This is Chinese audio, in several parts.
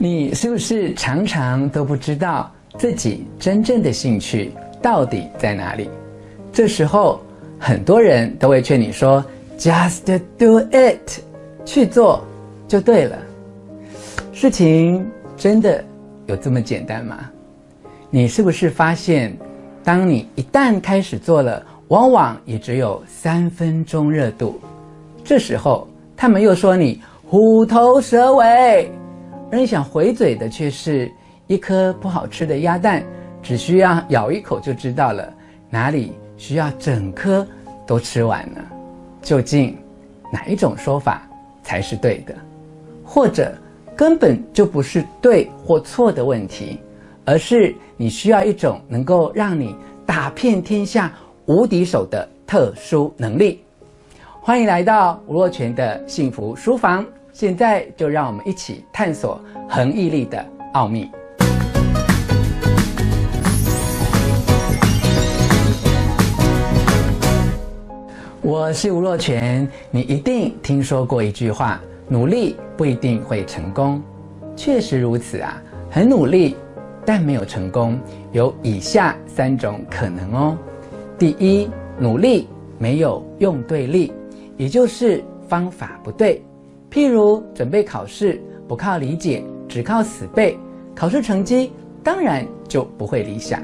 你是不是常常都不知道自己真正的兴趣到底在哪里？这时候，很多人都会劝你说：“Just do it，去做就对了。”事情真的有这么简单吗？你是不是发现，当你一旦开始做了，往往也只有三分钟热度。这时候，他们又说你虎头蛇尾。而你想回嘴的却是一颗不好吃的鸭蛋，只需要咬一口就知道了，哪里需要整颗都吃完呢？究竟哪一种说法才是对的？或者根本就不是对或错的问题，而是你需要一种能够让你打遍天下无敌手的特殊能力？欢迎来到吴若权的幸福书房。现在就让我们一起探索恒毅力的奥秘。我是吴若权，你一定听说过一句话：努力不一定会成功。确实如此啊，很努力，但没有成功，有以下三种可能哦。第一，努力没有用对力，也就是方法不对。譬如准备考试，不靠理解，只靠死背，考试成绩当然就不会理想。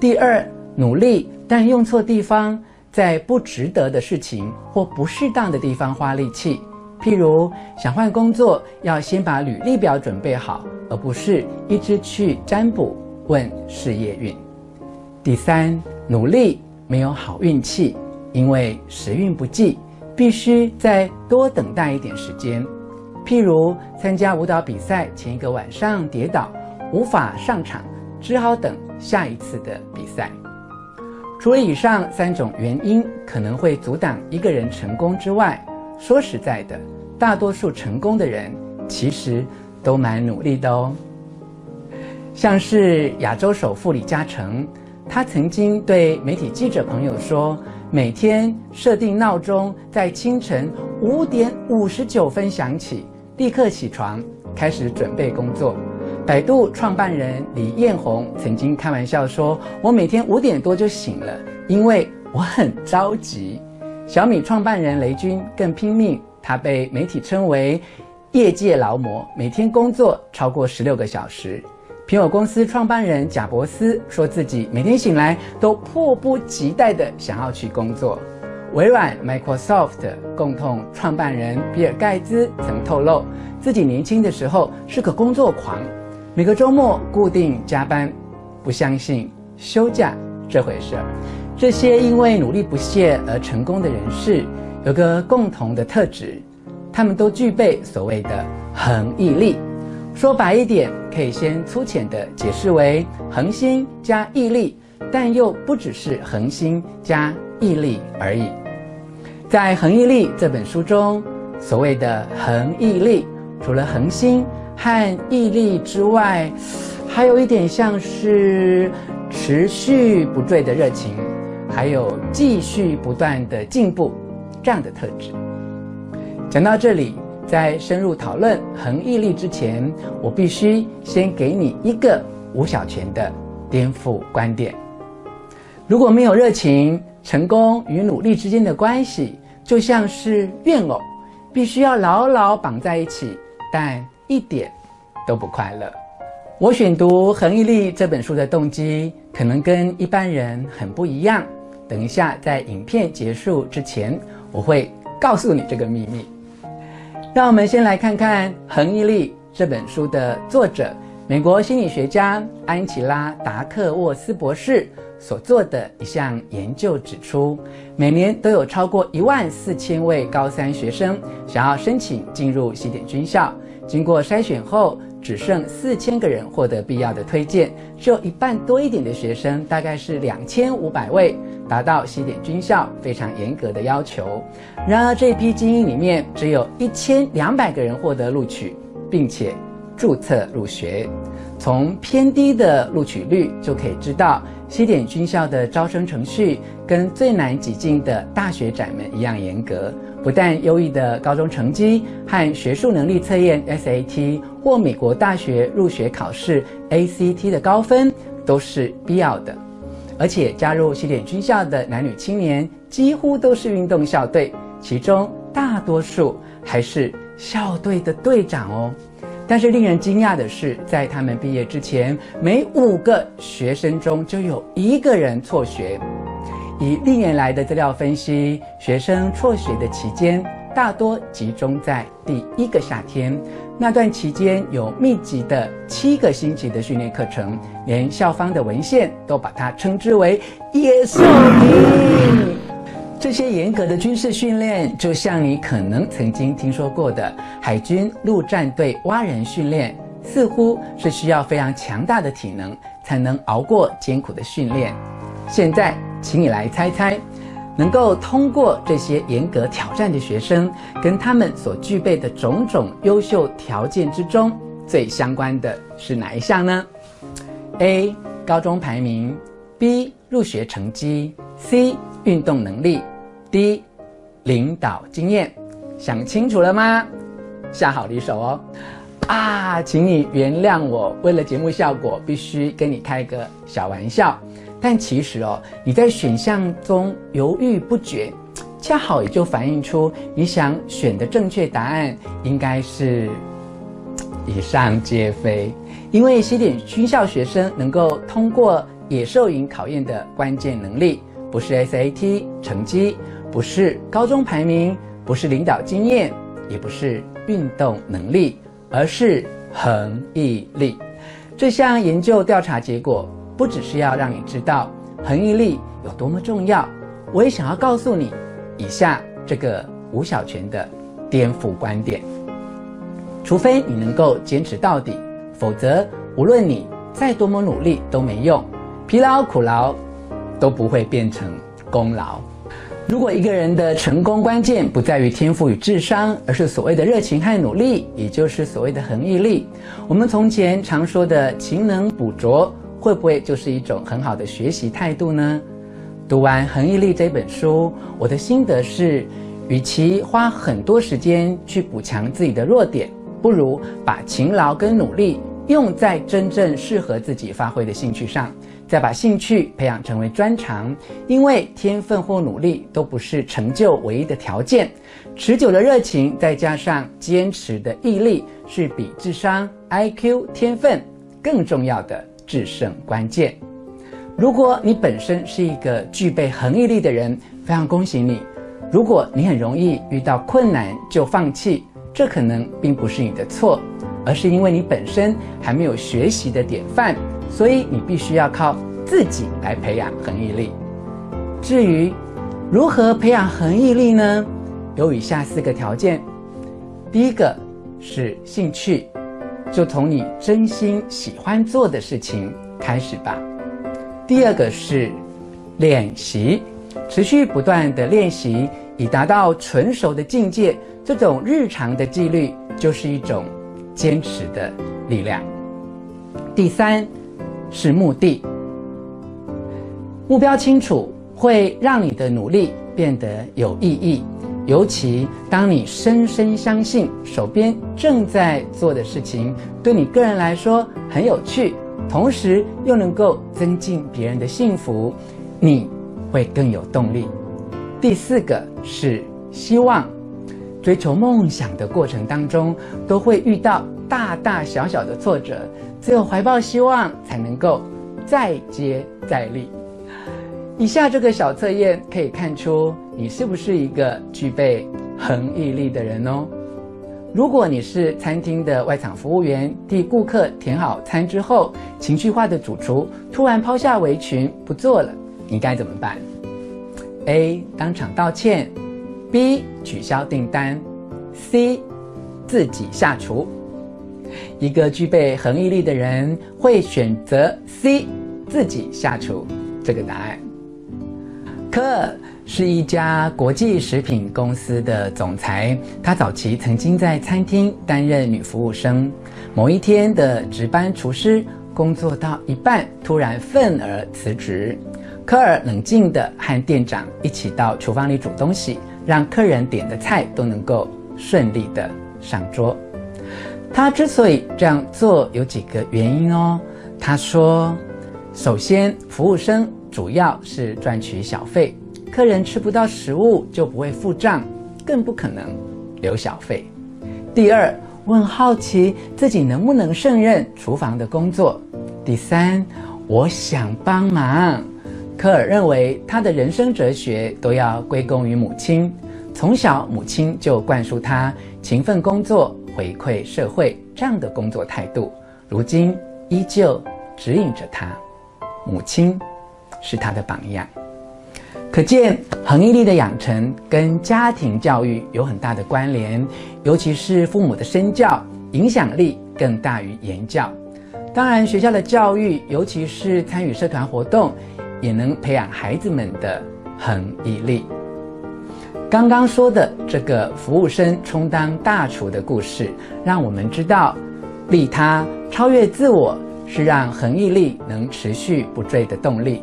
第二，努力但用错地方，在不值得的事情或不适当的地方花力气。譬如想换工作，要先把履历表准备好，而不是一直去占卜问事业运。第三，努力没有好运气，因为时运不济。必须再多等待一点时间，譬如参加舞蹈比赛前一个晚上跌倒，无法上场，只好等下一次的比赛。除了以上三种原因可能会阻挡一个人成功之外，说实在的，大多数成功的人其实都蛮努力的哦。像是亚洲首富李嘉诚，他曾经对媒体记者朋友说。每天设定闹钟在清晨五点五十九分响起，立刻起床开始准备工作。百度创办人李彦宏曾经开玩笑说：“我每天五点多就醒了，因为我很着急。”小米创办人雷军更拼命，他被媒体称为业界劳模，每天工作超过十六个小时。苹果公司创办人贾伯斯说自己每天醒来都迫不及待地想要去工作。微软 （Microsoft） 共同创办人比尔盖茨曾透露，自己年轻的时候是个工作狂，每个周末固定加班，不相信休假这回事儿。这些因为努力不懈而成功的人士，有个共同的特质，他们都具备所谓的恒毅力。说白一点，可以先粗浅地解释为恒心加毅力，但又不只是恒心加毅力而已。在《恒毅力》这本书中，所谓的恒毅力，除了恒心和毅力之外，还有一点像是持续不坠的热情，还有继续不断的进步这样的特质。讲到这里。在深入讨论恒毅力之前，我必须先给你一个吴小泉的颠覆观点。如果没有热情，成功与努力之间的关系就像是怨偶，必须要牢牢绑在一起，但一点都不快乐。我选读《恒毅力》这本书的动机，可能跟一般人很不一样。等一下，在影片结束之前，我会告诉你这个秘密。让我们先来看看《恒毅力》这本书的作者，美国心理学家安琪拉·达克沃斯博士所做的一项研究指出，每年都有超过一万四千位高三学生想要申请进入西点军校，经过筛选后，只剩四千个人获得必要的推荐，只有一半多一点的学生，大概是两千五百位。达到西点军校非常严格的要求，然而这批精英里面只有一千两百个人获得录取，并且注册入学。从偏低的录取率就可以知道，西点军校的招生程序跟最难挤进的大学长们一样严格。不但优异的高中成绩和学术能力测验 SAT 或美国大学入学考试 ACT 的高分都是必要的，而且加入西点军校的男女青年几乎都是运动校队，其中大多数还是校队的队长哦。但是令人惊讶的是，在他们毕业之前，每五个学生中就有一个人辍学。以历年来的资料分析，学生辍学的期间大多集中在第一个夏天。那段期间有密集的七个星期的训练课程，连校方的文献都把它称之为“野兽营”。这些严格的军事训练，就像你可能曾经听说过的海军陆战队蛙人训练，似乎是需要非常强大的体能才能熬过艰苦的训练。现在，请你来猜猜，能够通过这些严格挑战的学生，跟他们所具备的种种优秀条件之中，最相关的是哪一项呢？A. 高中排名，B. 入学成绩，C. 运动能力，D. 领导经验。想清楚了吗？下好离手哦。啊，请你原谅我，为了节目效果，必须跟你开个小玩笑。但其实哦，你在选项中犹豫不决，恰好也就反映出你想选的正确答案应该是以上皆非。因为西点军校学生能够通过野兽营考验的关键能力，不是 SAT 成绩，不是高中排名，不是领导经验，也不是运动能力，而是恒毅力。这项研究调查结果。不只是要让你知道恒毅力有多么重要，我也想要告诉你以下这个吴小泉的颠覆观点：除非你能够坚持到底，否则无论你再多么努力都没用，疲劳苦劳都不会变成功劳。如果一个人的成功关键不在于天赋与智商，而是所谓的热情和努力，也就是所谓的恒毅力，我们从前常说的勤能补拙。会不会就是一种很好的学习态度呢？读完《恒毅力》这本书，我的心得是，与其花很多时间去补强自己的弱点，不如把勤劳跟努力用在真正适合自己发挥的兴趣上，再把兴趣培养成为专长。因为天分或努力都不是成就唯一的条件，持久的热情再加上坚持的毅力，是比智商、IQ、天分更重要的。制胜关键。如果你本身是一个具备恒毅力的人，非常恭喜你。如果你很容易遇到困难就放弃，这可能并不是你的错，而是因为你本身还没有学习的典范，所以你必须要靠自己来培养恒毅力。至于如何培养恒毅力呢？有以下四个条件。第一个是兴趣。就从你真心喜欢做的事情开始吧。第二个是练习，持续不断的练习，以达到纯熟的境界。这种日常的纪律就是一种坚持的力量。第三是目的，目标清楚会让你的努力变得有意义。尤其当你深深相信手边正在做的事情对你个人来说很有趣，同时又能够增进别人的幸福，你会更有动力。第四个是希望，追求梦想的过程当中都会遇到大大小小的挫折，只有怀抱希望才能够再接再厉。以下这个小测验可以看出你是不是一个具备恒毅力的人哦。如果你是餐厅的外场服务员，替顾客填好餐之后，情绪化的主厨突然抛下围裙不做了，你该怎么办？A. 当场道歉，B. 取消订单，C. 自己下厨。一个具备恒毅力的人会选择 C. 自己下厨这个答案。科尔是一家国际食品公司的总裁。他早期曾经在餐厅担任女服务生。某一天的值班厨师工作到一半，突然愤而辞职。科尔冷静地和店长一起到厨房里煮东西，让客人点的菜都能够顺利地上桌。他之所以这样做，有几个原因哦。他说：“首先，服务生主要是赚取小费，客人吃不到食物就不会付账，更不可能留小费。第二，我很好奇自己能不能胜任厨房的工作。第三，我想帮忙。”科尔认为，他的人生哲学都要归功于母亲。从小，母亲就灌输他勤奋工作、回馈社会这样的工作态度。如今，依旧指引着他，母亲是他的榜样。可见恒毅力的养成跟家庭教育有很大的关联，尤其是父母的身教影响力更大于言教。当然，学校的教育，尤其是参与社团活动，也能培养孩子们的恒毅力。刚刚说的这个服务生充当大厨的故事，让我们知道。利他超越自我，是让恒毅力能持续不坠的动力。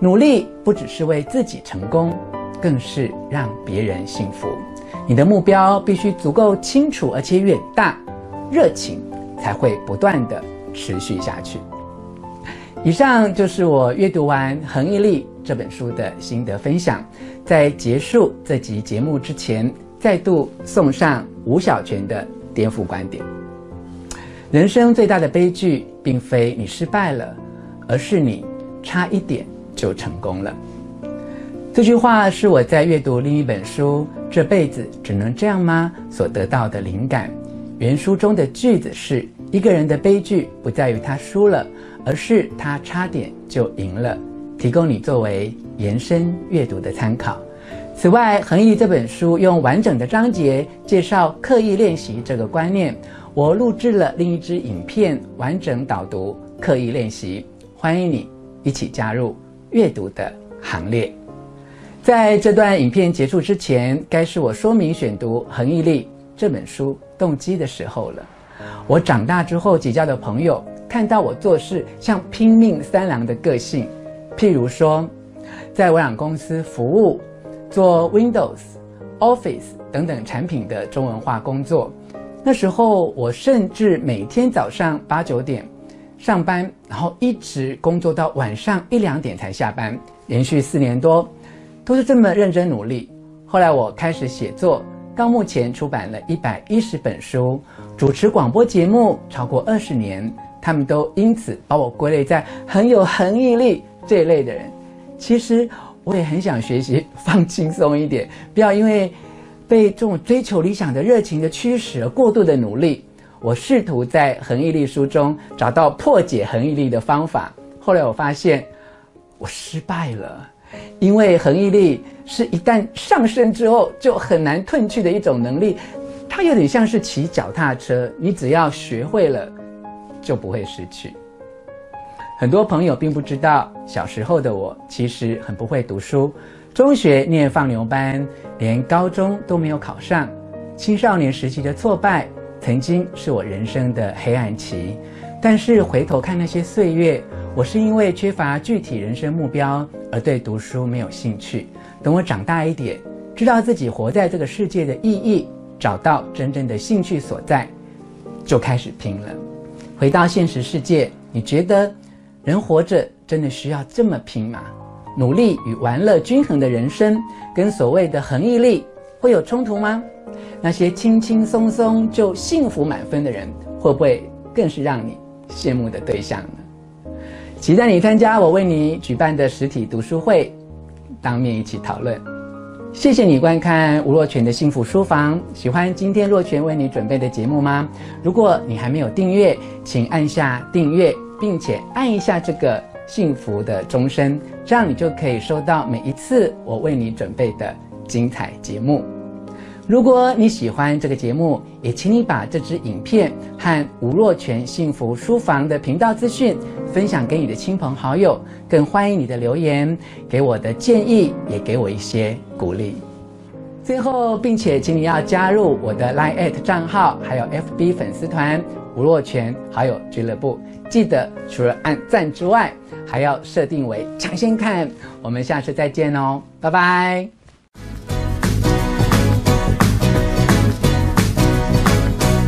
努力不只是为自己成功，更是让别人幸福。你的目标必须足够清楚而且远大，热情才会不断地持续下去。以上就是我阅读完《恒毅力》这本书的心得分享。在结束这集节目之前，再度送上吴小泉的颠覆观点。人生最大的悲剧，并非你失败了，而是你差一点就成功了。这句话是我在阅读另一本书《这辈子只能这样吗》所得到的灵感。原书中的句子是：一个人的悲剧不在于他输了，而是他差点就赢了。提供你作为延伸阅读的参考。此外，《恒毅》这本书用完整的章节介绍刻意练习这个观念。我录制了另一支影片，完整导读刻意练习，欢迎你一起加入阅读的行列。在这段影片结束之前，该是我说明选读《恒毅力》这本书动机的时候了。我长大之后结交的朋友，看到我做事像拼命三郎的个性，譬如说，在微软公司服务，做 Windows、Office 等等产品的中文化工作。那时候，我甚至每天早上八九点上班，然后一直工作到晚上一两点才下班，连续四年多，都是这么认真努力。后来我开始写作，到目前出版了一百一十本书，主持广播节目超过二十年，他们都因此把我归类在很有恒毅力这一类的人。其实我也很想学习放轻松一点，不要因为。被这种追求理想的热情的驱使而过度的努力，我试图在《恒毅力》书中找到破解恒毅力的方法。后来我发现我失败了，因为恒毅力是一旦上升之后就很难褪去的一种能力，它有点像是骑脚踏车，你只要学会了就不会失去。很多朋友并不知道，小时候的我其实很不会读书。中学念放牛班，连高中都没有考上。青少年时期的挫败，曾经是我人生的黑暗期。但是回头看那些岁月，我是因为缺乏具体人生目标而对读书没有兴趣。等我长大一点，知道自己活在这个世界的意义，找到真正的兴趣所在，就开始拼了。回到现实世界，你觉得人活着真的需要这么拼吗？努力与玩乐均衡的人生，跟所谓的恒毅力会有冲突吗？那些轻轻松松就幸福满分的人，会不会更是让你羡慕的对象呢？期待你参加我为你举办的实体读书会，当面一起讨论。谢谢你观看吴若泉的幸福书房。喜欢今天若泉为你准备的节目吗？如果你还没有订阅，请按下订阅，并且按一下这个。幸福的钟声，这样你就可以收到每一次我为你准备的精彩节目。如果你喜欢这个节目，也请你把这支影片和吴若泉幸福书房的频道资讯分享给你的亲朋好友，更欢迎你的留言，给我的建议，也给我一些鼓励。最后，并且请你要加入我的 Line@ 账号，还有 FB 粉丝团吴若权好友俱乐部。记得除了按赞之外，还要设定为抢先看。我们下次再见哦，拜拜。